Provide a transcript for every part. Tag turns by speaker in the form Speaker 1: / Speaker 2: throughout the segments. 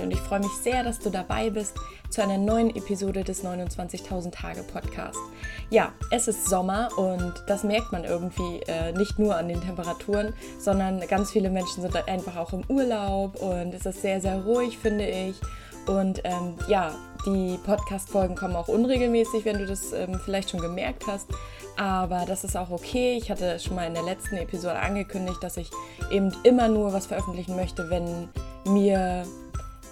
Speaker 1: Natalie und ich freue mich sehr, dass du dabei bist zu einer neuen Episode des 29.000 Tage Podcast. Ja, es ist Sommer und das merkt man irgendwie äh, nicht nur an den Temperaturen, sondern ganz viele Menschen sind einfach auch im Urlaub und es ist sehr, sehr ruhig, finde ich. Und ähm, ja, die Podcast-Folgen kommen auch unregelmäßig, wenn du das ähm, vielleicht schon gemerkt hast. Aber das ist auch okay. Ich hatte schon mal in der letzten Episode angekündigt, dass ich eben immer nur was veröffentlichen möchte, wenn mir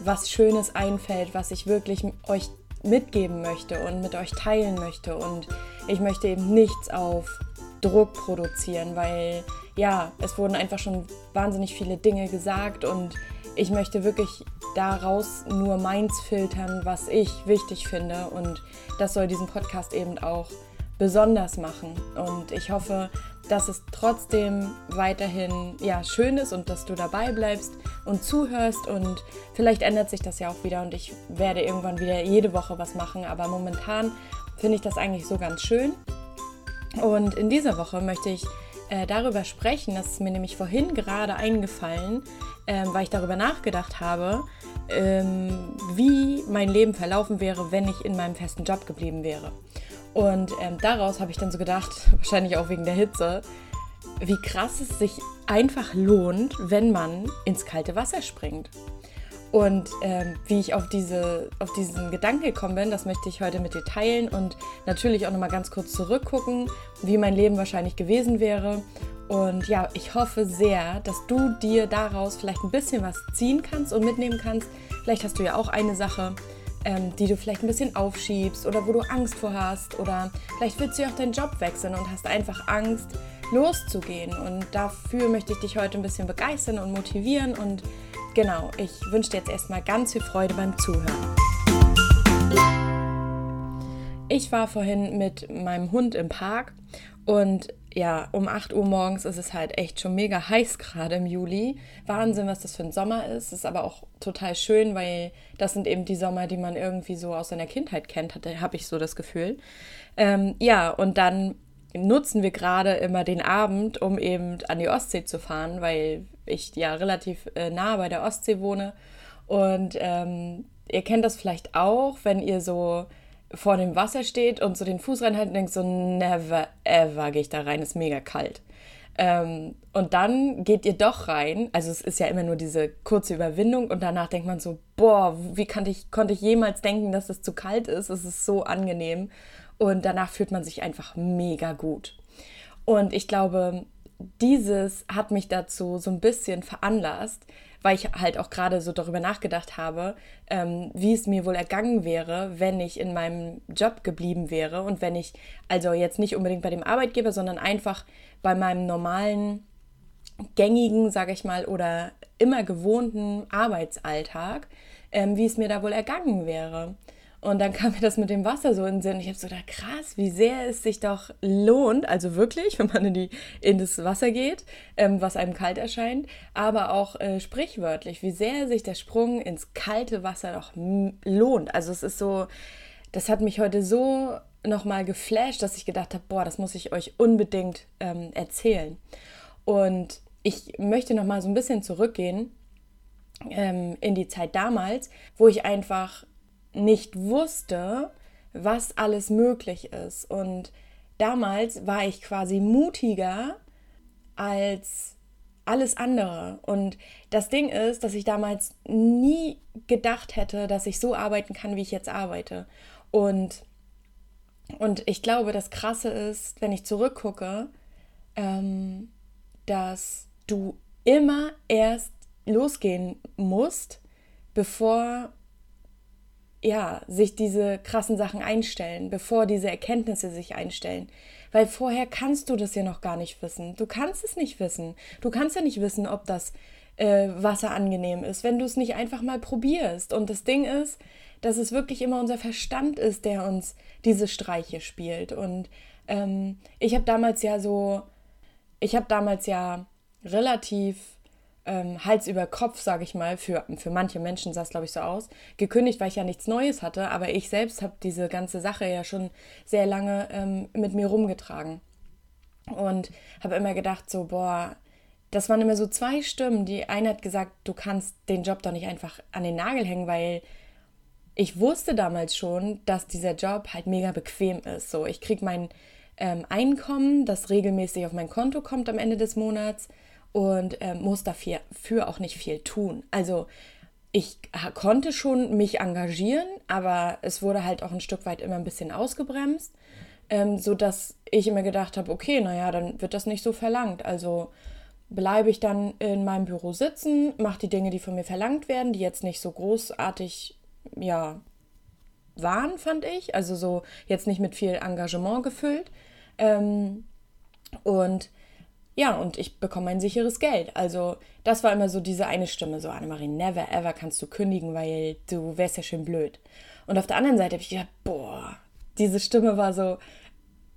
Speaker 1: was Schönes einfällt, was ich wirklich euch mitgeben möchte und mit euch teilen möchte. Und ich möchte eben nichts auf Druck produzieren, weil ja, es wurden einfach schon wahnsinnig viele Dinge gesagt und ich möchte wirklich daraus nur meins filtern, was ich wichtig finde. Und das soll diesen Podcast eben auch besonders machen. Und ich hoffe, dass es trotzdem weiterhin ja, schön ist und dass du dabei bleibst und zuhörst. Und vielleicht ändert sich das ja auch wieder und ich werde irgendwann wieder jede Woche was machen. Aber momentan finde ich das eigentlich so ganz schön. Und in dieser Woche möchte ich äh, darüber sprechen. Das ist mir nämlich vorhin gerade eingefallen, äh, weil ich darüber nachgedacht habe, ähm, wie mein Leben verlaufen wäre, wenn ich in meinem festen Job geblieben wäre. Und ähm, daraus habe ich dann so gedacht, wahrscheinlich auch wegen der Hitze, wie krass es sich einfach lohnt, wenn man ins kalte Wasser springt. Und ähm, wie ich auf, diese, auf diesen Gedanken gekommen bin, das möchte ich heute mit dir teilen und natürlich auch nochmal ganz kurz zurückgucken, wie mein Leben wahrscheinlich gewesen wäre. Und ja, ich hoffe sehr, dass du dir daraus vielleicht ein bisschen was ziehen kannst und mitnehmen kannst. Vielleicht hast du ja auch eine Sache, ähm, die du vielleicht ein bisschen aufschiebst oder wo du Angst vor hast oder vielleicht willst du ja auch deinen Job wechseln und hast einfach Angst loszugehen und dafür möchte ich dich heute ein bisschen begeistern und motivieren und genau, ich wünsche dir jetzt erstmal ganz viel Freude beim Zuhören. Ich war vorhin mit meinem Hund im Park und ja, um 8 Uhr morgens ist es halt echt schon mega heiß gerade im Juli. Wahnsinn, was das für ein Sommer ist. Ist aber auch total schön, weil das sind eben die Sommer, die man irgendwie so aus seiner Kindheit kennt, habe ich so das Gefühl. Ähm, ja, und dann nutzen wir gerade immer den Abend, um eben an die Ostsee zu fahren, weil ich ja relativ äh, nah bei der Ostsee wohne. Und ähm, ihr kennt das vielleicht auch, wenn ihr so vor dem Wasser steht und so den Fuß reinhält und denkt so, never ever gehe ich da rein, ist mega kalt. Ähm, und dann geht ihr doch rein, also es ist ja immer nur diese kurze Überwindung und danach denkt man so, boah, wie konnte ich, konnte ich jemals denken, dass es zu kalt ist? Es ist so angenehm und danach fühlt man sich einfach mega gut. Und ich glaube, dieses hat mich dazu so ein bisschen veranlasst, weil ich halt auch gerade so darüber nachgedacht habe, ähm, wie es mir wohl ergangen wäre, wenn ich in meinem Job geblieben wäre und wenn ich, also jetzt nicht unbedingt bei dem Arbeitgeber, sondern einfach bei meinem normalen, gängigen, sage ich mal, oder immer gewohnten Arbeitsalltag, ähm, wie es mir da wohl ergangen wäre. Und dann kam mir das mit dem Wasser so in den Sinn. Ich habe so gedacht, krass, wie sehr es sich doch lohnt, also wirklich, wenn man in, die, in das Wasser geht, ähm, was einem kalt erscheint, aber auch äh, sprichwörtlich, wie sehr sich der Sprung ins kalte Wasser doch lohnt. Also es ist so, das hat mich heute so nochmal geflasht, dass ich gedacht habe, boah, das muss ich euch unbedingt ähm, erzählen. Und ich möchte nochmal so ein bisschen zurückgehen ähm, in die Zeit damals, wo ich einfach nicht wusste, was alles möglich ist. Und damals war ich quasi mutiger als alles andere. Und das Ding ist, dass ich damals nie gedacht hätte, dass ich so arbeiten kann, wie ich jetzt arbeite. Und, und ich glaube, das Krasse ist, wenn ich zurückgucke, ähm, dass du immer erst losgehen musst, bevor ja, sich diese krassen Sachen einstellen, bevor diese Erkenntnisse sich einstellen. Weil vorher kannst du das ja noch gar nicht wissen. Du kannst es nicht wissen. Du kannst ja nicht wissen, ob das äh, Wasser angenehm ist, wenn du es nicht einfach mal probierst. Und das Ding ist, dass es wirklich immer unser Verstand ist, der uns diese Streiche spielt. Und ähm, ich habe damals ja so, ich habe damals ja relativ ähm, Hals über Kopf, sage ich mal, für, für manche Menschen sah es, glaube ich, so aus, gekündigt, weil ich ja nichts Neues hatte. Aber ich selbst habe diese ganze Sache ja schon sehr lange ähm, mit mir rumgetragen. Und habe immer gedacht, so, boah, das waren immer so zwei Stimmen. Die eine hat gesagt, du kannst den Job doch nicht einfach an den Nagel hängen, weil ich wusste damals schon, dass dieser Job halt mega bequem ist. So, ich kriege mein ähm, Einkommen, das regelmäßig auf mein Konto kommt am Ende des Monats und ähm, muss dafür für auch nicht viel tun. Also ich konnte schon mich engagieren, aber es wurde halt auch ein Stück weit immer ein bisschen ausgebremst, ähm, sodass ich immer gedacht habe, okay, naja, dann wird das nicht so verlangt. Also bleibe ich dann in meinem Büro sitzen, mache die Dinge, die von mir verlangt werden, die jetzt nicht so großartig, ja, waren, fand ich. Also so jetzt nicht mit viel Engagement gefüllt. Ähm, und ja, und ich bekomme ein sicheres Geld. Also das war immer so diese eine Stimme, so Annemarie, never ever kannst du kündigen, weil du wärst ja schön blöd. Und auf der anderen Seite habe ich gedacht, boah, diese Stimme war so,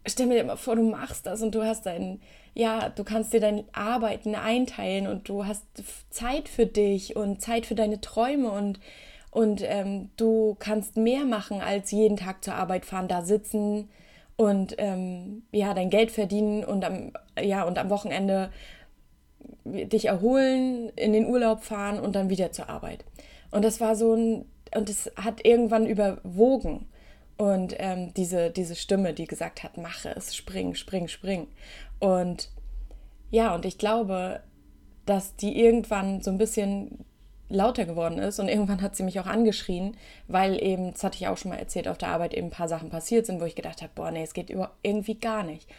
Speaker 1: stell mir immer vor, du machst das und du hast dein, ja, du kannst dir dein Arbeiten einteilen und du hast Zeit für dich und Zeit für deine Träume und und ähm, du kannst mehr machen als jeden Tag zur Arbeit fahren, da sitzen und ähm, ja, dein Geld verdienen und am, ja, und am Wochenende dich erholen, in den Urlaub fahren und dann wieder zur Arbeit. Und das war so ein, und es hat irgendwann überwogen. Und ähm, diese, diese Stimme, die gesagt hat, mache es, spring, spring, spring. Und ja, und ich glaube, dass die irgendwann so ein bisschen lauter geworden ist und irgendwann hat sie mich auch angeschrien, weil eben, das hatte ich auch schon mal erzählt, auf der Arbeit eben ein paar Sachen passiert sind, wo ich gedacht habe, boah, nee, es geht über, irgendwie gar nicht.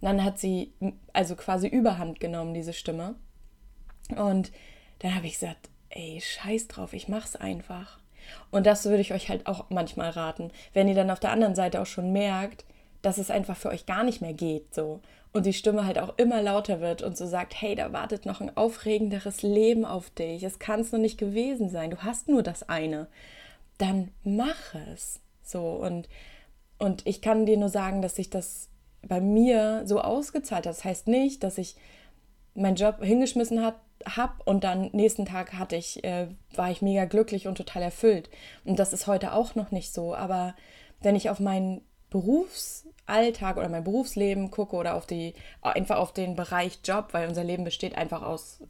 Speaker 1: Und dann hat sie also quasi Überhand genommen, diese Stimme. Und dann habe ich gesagt, ey, scheiß drauf, ich mach's einfach. Und das würde ich euch halt auch manchmal raten, wenn ihr dann auf der anderen Seite auch schon merkt, dass es einfach für euch gar nicht mehr geht so und die Stimme halt auch immer lauter wird und so sagt, hey, da wartet noch ein aufregenderes Leben auf dich. Es kann es noch nicht gewesen sein. Du hast nur das eine. Dann mach es. So und und ich kann dir nur sagen, dass sich das bei mir so ausgezahlt hat. Das heißt nicht, dass ich meinen Job hingeschmissen habe und dann nächsten Tag hatte ich, äh, war ich mega glücklich und total erfüllt. Und das ist heute auch noch nicht so. Aber wenn ich auf meinen Berufsalltag oder mein Berufsleben gucke oder auf die, einfach auf den Bereich Job, weil unser Leben besteht einfach aus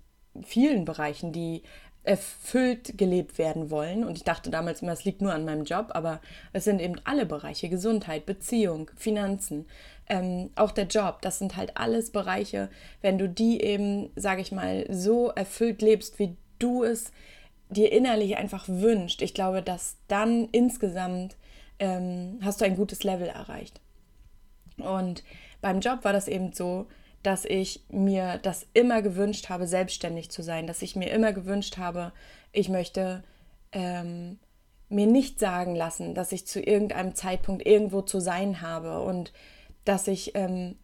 Speaker 1: vielen Bereichen, die erfüllt gelebt werden wollen. Und ich dachte damals immer, es liegt nur an meinem Job, aber es sind eben alle Bereiche, Gesundheit, Beziehung, Finanzen, ähm, auch der Job, das sind halt alles Bereiche, wenn du die eben, sage ich mal, so erfüllt lebst, wie du es dir innerlich einfach wünscht. Ich glaube, dass dann insgesamt ähm, hast du ein gutes Level erreicht. Und beim Job war das eben so, dass ich mir das immer gewünscht habe, selbstständig zu sein, dass ich mir immer gewünscht habe, ich möchte ähm, mir nicht sagen lassen, dass ich zu irgendeinem Zeitpunkt irgendwo zu sein habe und dass ich ähm,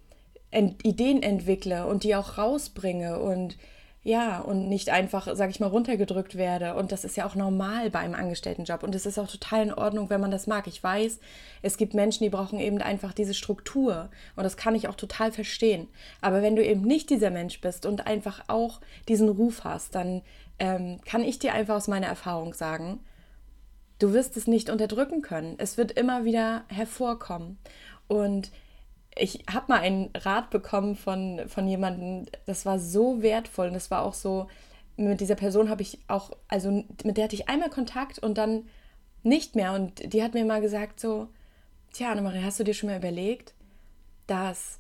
Speaker 1: Ideen entwickle und die auch rausbringe und ja, und nicht einfach, sag ich mal, runtergedrückt werde. Und das ist ja auch normal bei einem Angestelltenjob. Und es ist auch total in Ordnung, wenn man das mag. Ich weiß, es gibt Menschen, die brauchen eben einfach diese Struktur. Und das kann ich auch total verstehen. Aber wenn du eben nicht dieser Mensch bist und einfach auch diesen Ruf hast, dann ähm, kann ich dir einfach aus meiner Erfahrung sagen, du wirst es nicht unterdrücken können. Es wird immer wieder hervorkommen. Und ich habe mal einen Rat bekommen von, von jemandem, das war so wertvoll und das war auch so, mit dieser Person habe ich auch, also mit der hatte ich einmal Kontakt und dann nicht mehr und die hat mir mal gesagt so, tja, Annemarie, hast du dir schon mal überlegt, dass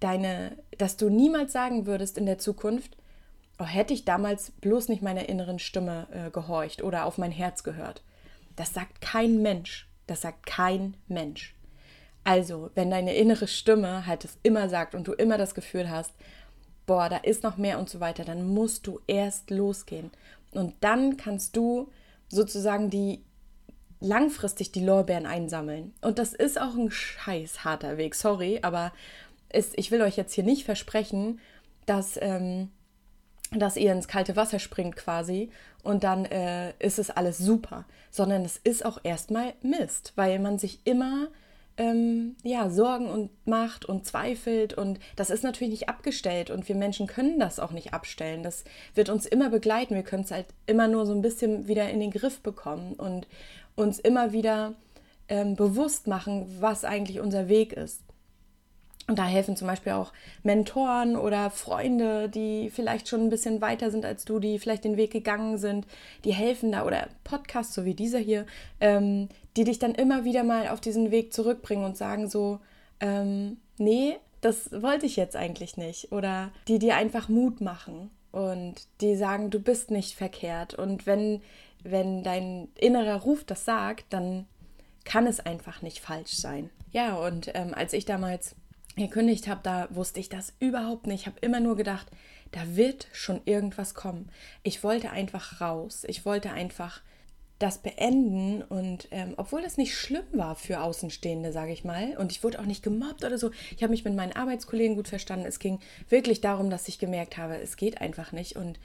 Speaker 1: deine, dass du niemals sagen würdest in der Zukunft, oh, hätte ich damals bloß nicht meiner inneren Stimme äh, gehorcht oder auf mein Herz gehört. Das sagt kein Mensch. Das sagt kein Mensch. Also, wenn deine innere Stimme halt es immer sagt und du immer das Gefühl hast, boah, da ist noch mehr und so weiter, dann musst du erst losgehen. Und dann kannst du sozusagen die langfristig die Lorbeeren einsammeln. Und das ist auch ein scheiß harter Weg, sorry, aber es, ich will euch jetzt hier nicht versprechen, dass, ähm, dass ihr ins kalte Wasser springt quasi und dann äh, ist es alles super, sondern es ist auch erstmal Mist, weil man sich immer ähm, ja, Sorgen und macht und zweifelt. Und das ist natürlich nicht abgestellt und wir Menschen können das auch nicht abstellen. Das wird uns immer begleiten. Wir können es halt immer nur so ein bisschen wieder in den Griff bekommen und uns immer wieder ähm, bewusst machen, was eigentlich unser Weg ist. Und da helfen zum Beispiel auch Mentoren oder Freunde, die vielleicht schon ein bisschen weiter sind als du, die vielleicht den Weg gegangen sind, die helfen da oder Podcasts, so wie dieser hier, ähm, die dich dann immer wieder mal auf diesen Weg zurückbringen und sagen so, ähm, nee, das wollte ich jetzt eigentlich nicht. Oder die dir einfach Mut machen und die sagen, du bist nicht verkehrt. Und wenn, wenn dein innerer Ruf das sagt, dann kann es einfach nicht falsch sein. Ja, und ähm, als ich damals gekündigt habe, da wusste ich das überhaupt nicht. Ich habe immer nur gedacht, da wird schon irgendwas kommen. Ich wollte einfach raus. Ich wollte einfach das beenden und ähm, obwohl das nicht schlimm war für Außenstehende, sage ich mal, und ich wurde auch nicht gemobbt oder so, ich habe mich mit meinen Arbeitskollegen gut verstanden. Es ging wirklich darum, dass ich gemerkt habe, es geht einfach nicht und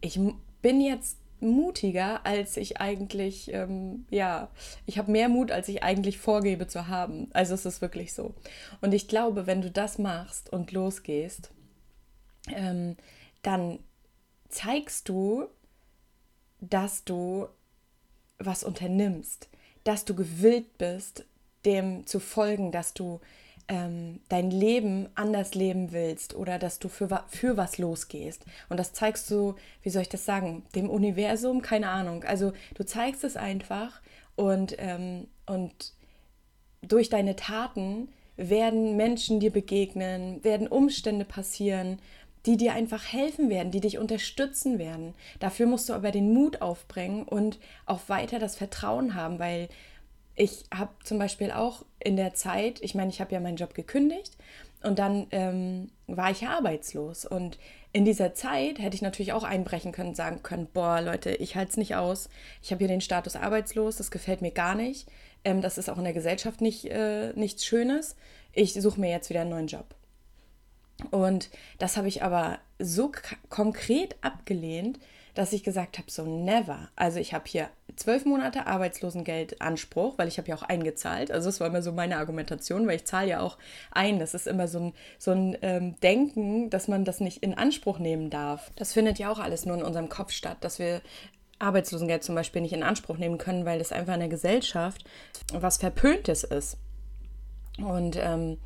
Speaker 1: ich bin jetzt mutiger, als ich eigentlich, ähm, ja, ich habe mehr Mut, als ich eigentlich vorgebe zu haben. Also es ist wirklich so. Und ich glaube, wenn du das machst und losgehst, ähm, dann zeigst du, dass du was unternimmst, dass du gewillt bist, dem zu folgen, dass du ähm, dein Leben anders leben willst oder dass du für, für was losgehst. Und das zeigst du, wie soll ich das sagen, dem Universum, keine Ahnung. Also du zeigst es einfach und, ähm, und durch deine Taten werden Menschen dir begegnen, werden Umstände passieren, die dir einfach helfen werden, die dich unterstützen werden. Dafür musst du aber den Mut aufbringen und auch weiter das Vertrauen haben, weil ich habe zum Beispiel auch in der Zeit, ich meine, ich habe ja meinen Job gekündigt und dann ähm, war ich ja arbeitslos. Und in dieser Zeit hätte ich natürlich auch einbrechen können sagen können, boah Leute, ich halte es nicht aus. Ich habe hier den Status arbeitslos, das gefällt mir gar nicht. Ähm, das ist auch in der Gesellschaft nicht, äh, nichts Schönes. Ich suche mir jetzt wieder einen neuen Job. Und das habe ich aber so konkret abgelehnt, dass ich gesagt habe, so never. Also ich habe hier zwölf Monate Arbeitslosengeldanspruch, weil ich habe ja auch eingezahlt. Also das war immer so meine Argumentation, weil ich zahle ja auch ein. Das ist immer so ein, so ein ähm, Denken, dass man das nicht in Anspruch nehmen darf. Das findet ja auch alles nur in unserem Kopf statt, dass wir Arbeitslosengeld zum Beispiel nicht in Anspruch nehmen können, weil das einfach in der Gesellschaft was Verpöntes ist. Und ähm,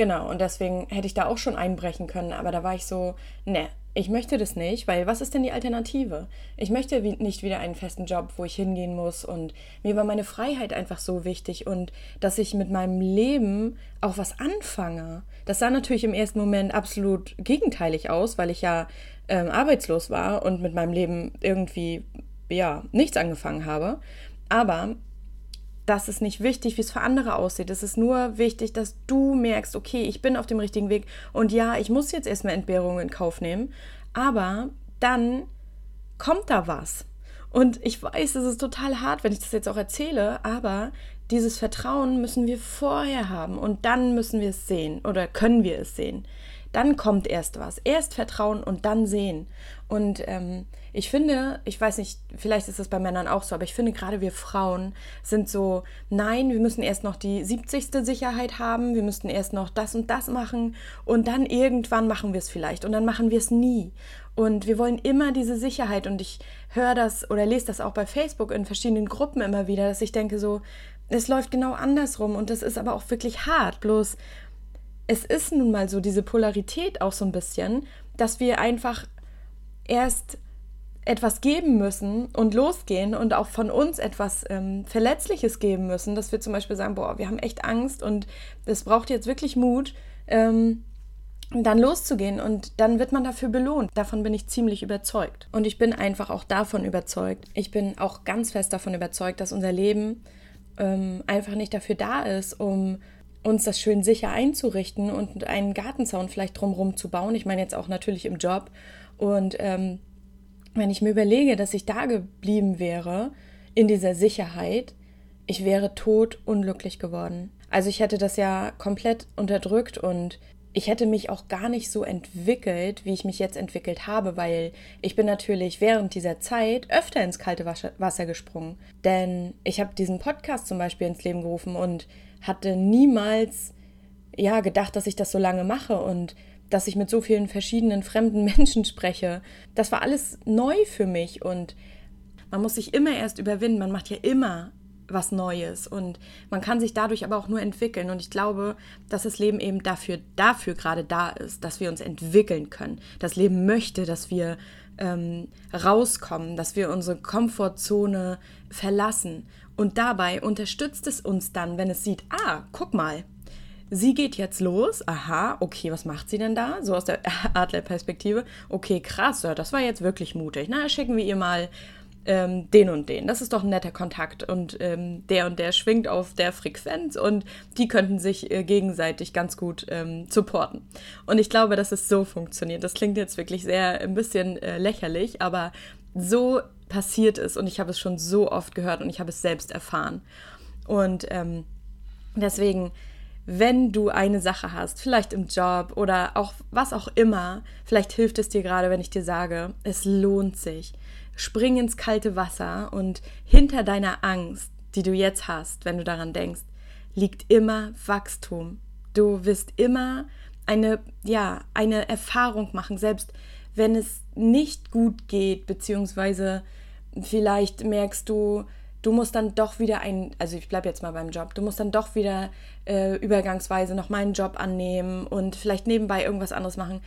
Speaker 1: Genau, und deswegen hätte ich da auch schon einbrechen können, aber da war ich so, ne, ich möchte das nicht, weil was ist denn die Alternative? Ich möchte nicht wieder einen festen Job, wo ich hingehen muss und mir war meine Freiheit einfach so wichtig und dass ich mit meinem Leben auch was anfange. Das sah natürlich im ersten Moment absolut gegenteilig aus, weil ich ja ähm, arbeitslos war und mit meinem Leben irgendwie ja nichts angefangen habe. Aber das ist nicht wichtig, wie es für andere aussieht. Es ist nur wichtig, dass du merkst, okay, ich bin auf dem richtigen Weg und ja, ich muss jetzt erstmal Entbehrungen in Kauf nehmen, aber dann kommt da was. Und ich weiß, es ist total hart, wenn ich das jetzt auch erzähle, aber dieses Vertrauen müssen wir vorher haben und dann müssen wir es sehen oder können wir es sehen. Dann kommt erst was. Erst Vertrauen und dann sehen. Und ähm, ich finde, ich weiß nicht, vielleicht ist das bei Männern auch so, aber ich finde gerade wir Frauen sind so, nein, wir müssen erst noch die 70. Sicherheit haben, wir müssten erst noch das und das machen und dann irgendwann machen wir es vielleicht und dann machen wir es nie. Und wir wollen immer diese Sicherheit und ich höre das oder lese das auch bei Facebook in verschiedenen Gruppen immer wieder, dass ich denke so, es läuft genau andersrum und das ist aber auch wirklich hart. Bloß es ist nun mal so diese Polarität auch so ein bisschen, dass wir einfach erst etwas geben müssen und losgehen und auch von uns etwas ähm, Verletzliches geben müssen, dass wir zum Beispiel sagen, boah, wir haben echt Angst und es braucht jetzt wirklich Mut, ähm, dann loszugehen und dann wird man dafür belohnt. Davon bin ich ziemlich überzeugt. Und ich bin einfach auch davon überzeugt. Ich bin auch ganz fest davon überzeugt, dass unser Leben ähm, einfach nicht dafür da ist, um uns das schön sicher einzurichten und einen Gartenzaun vielleicht drumherum zu bauen. Ich meine jetzt auch natürlich im Job. Und ähm, wenn ich mir überlege, dass ich da geblieben wäre, in dieser Sicherheit, ich wäre tot unglücklich geworden. Also ich hätte das ja komplett unterdrückt und ich hätte mich auch gar nicht so entwickelt, wie ich mich jetzt entwickelt habe, weil ich bin natürlich während dieser Zeit öfter ins kalte Wasser gesprungen. Denn ich habe diesen Podcast zum Beispiel ins Leben gerufen und hatte niemals ja gedacht, dass ich das so lange mache und dass ich mit so vielen verschiedenen fremden Menschen spreche. Das war alles neu für mich und man muss sich immer erst überwinden. Man macht ja immer was Neues und man kann sich dadurch aber auch nur entwickeln. Und ich glaube, dass das Leben eben dafür, dafür gerade da ist, dass wir uns entwickeln können. Das Leben möchte, dass wir ähm, rauskommen, dass wir unsere Komfortzone verlassen. Und dabei unterstützt es uns dann, wenn es sieht, ah, guck mal, sie geht jetzt los. Aha, okay, was macht sie denn da? So aus der Adlerperspektive. Okay, krass, das war jetzt wirklich mutig. Na, schicken wir ihr mal ähm, den und den. Das ist doch ein netter Kontakt und ähm, der und der schwingt auf der Frequenz und die könnten sich äh, gegenseitig ganz gut ähm, supporten. Und ich glaube, dass es so funktioniert. Das klingt jetzt wirklich sehr ein bisschen äh, lächerlich, aber so passiert es und ich habe es schon so oft gehört und ich habe es selbst erfahren. Und ähm, deswegen wenn du eine Sache hast, vielleicht im Job oder auch was auch immer, vielleicht hilft es dir gerade, wenn ich dir sage, es lohnt sich. Spring ins kalte Wasser und hinter deiner Angst, die du jetzt hast, wenn du daran denkst, liegt immer Wachstum. Du wirst immer eine, ja, eine Erfahrung machen, selbst wenn es nicht gut geht, beziehungsweise vielleicht merkst du, du musst dann doch wieder ein, also ich bleibe jetzt mal beim Job, du musst dann doch wieder äh, übergangsweise noch meinen Job annehmen und vielleicht nebenbei irgendwas anderes machen.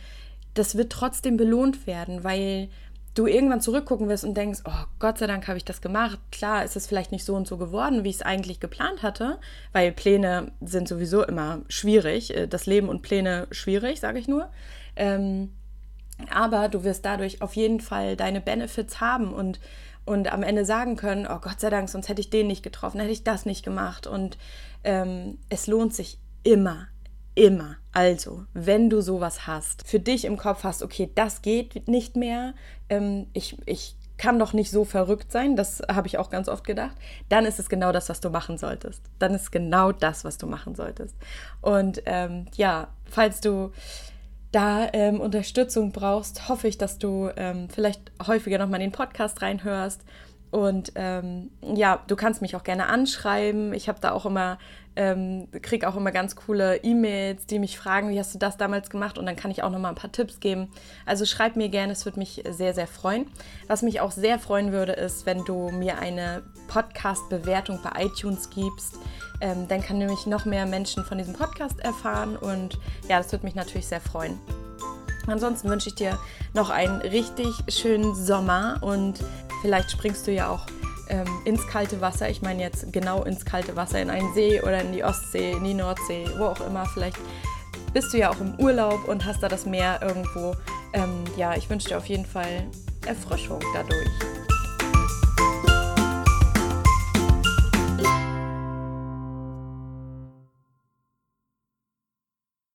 Speaker 1: Das wird trotzdem belohnt werden, weil du irgendwann zurückgucken wirst und denkst, oh Gott sei Dank habe ich das gemacht. Klar ist es vielleicht nicht so und so geworden, wie ich es eigentlich geplant hatte, weil Pläne sind sowieso immer schwierig. Äh, das Leben und Pläne schwierig, sage ich nur. Ähm, aber du wirst dadurch auf jeden Fall deine Benefits haben und und am Ende sagen können, oh Gott sei Dank, sonst hätte ich den nicht getroffen, hätte ich das nicht gemacht. Und ähm, es lohnt sich immer, immer. Also, wenn du sowas hast, für dich im Kopf hast, okay, das geht nicht mehr, ähm, ich, ich kann doch nicht so verrückt sein, das habe ich auch ganz oft gedacht, dann ist es genau das, was du machen solltest. Dann ist genau das, was du machen solltest. Und ähm, ja, falls du da ähm, Unterstützung brauchst, hoffe ich, dass du ähm, vielleicht häufiger nochmal den Podcast reinhörst. Und ähm, ja, du kannst mich auch gerne anschreiben. Ich habe da auch immer ähm, kriege auch immer ganz coole E-Mails, die mich fragen, wie hast du das damals gemacht? Und dann kann ich auch noch mal ein paar Tipps geben. Also schreib mir gerne, es würde mich sehr, sehr freuen. Was mich auch sehr freuen würde, ist, wenn du mir eine Podcast-Bewertung bei iTunes gibst. Ähm, dann kann nämlich noch mehr Menschen von diesem Podcast erfahren. Und ja, das würde mich natürlich sehr freuen. Ansonsten wünsche ich dir noch einen richtig schönen Sommer und vielleicht springst du ja auch ähm, ins kalte Wasser. Ich meine jetzt genau ins kalte Wasser, in einen See oder in die Ostsee, in die Nordsee, wo auch immer. Vielleicht bist du ja auch im Urlaub und hast da das Meer irgendwo. Ähm, ja, ich wünsche dir auf jeden Fall Erfrischung dadurch.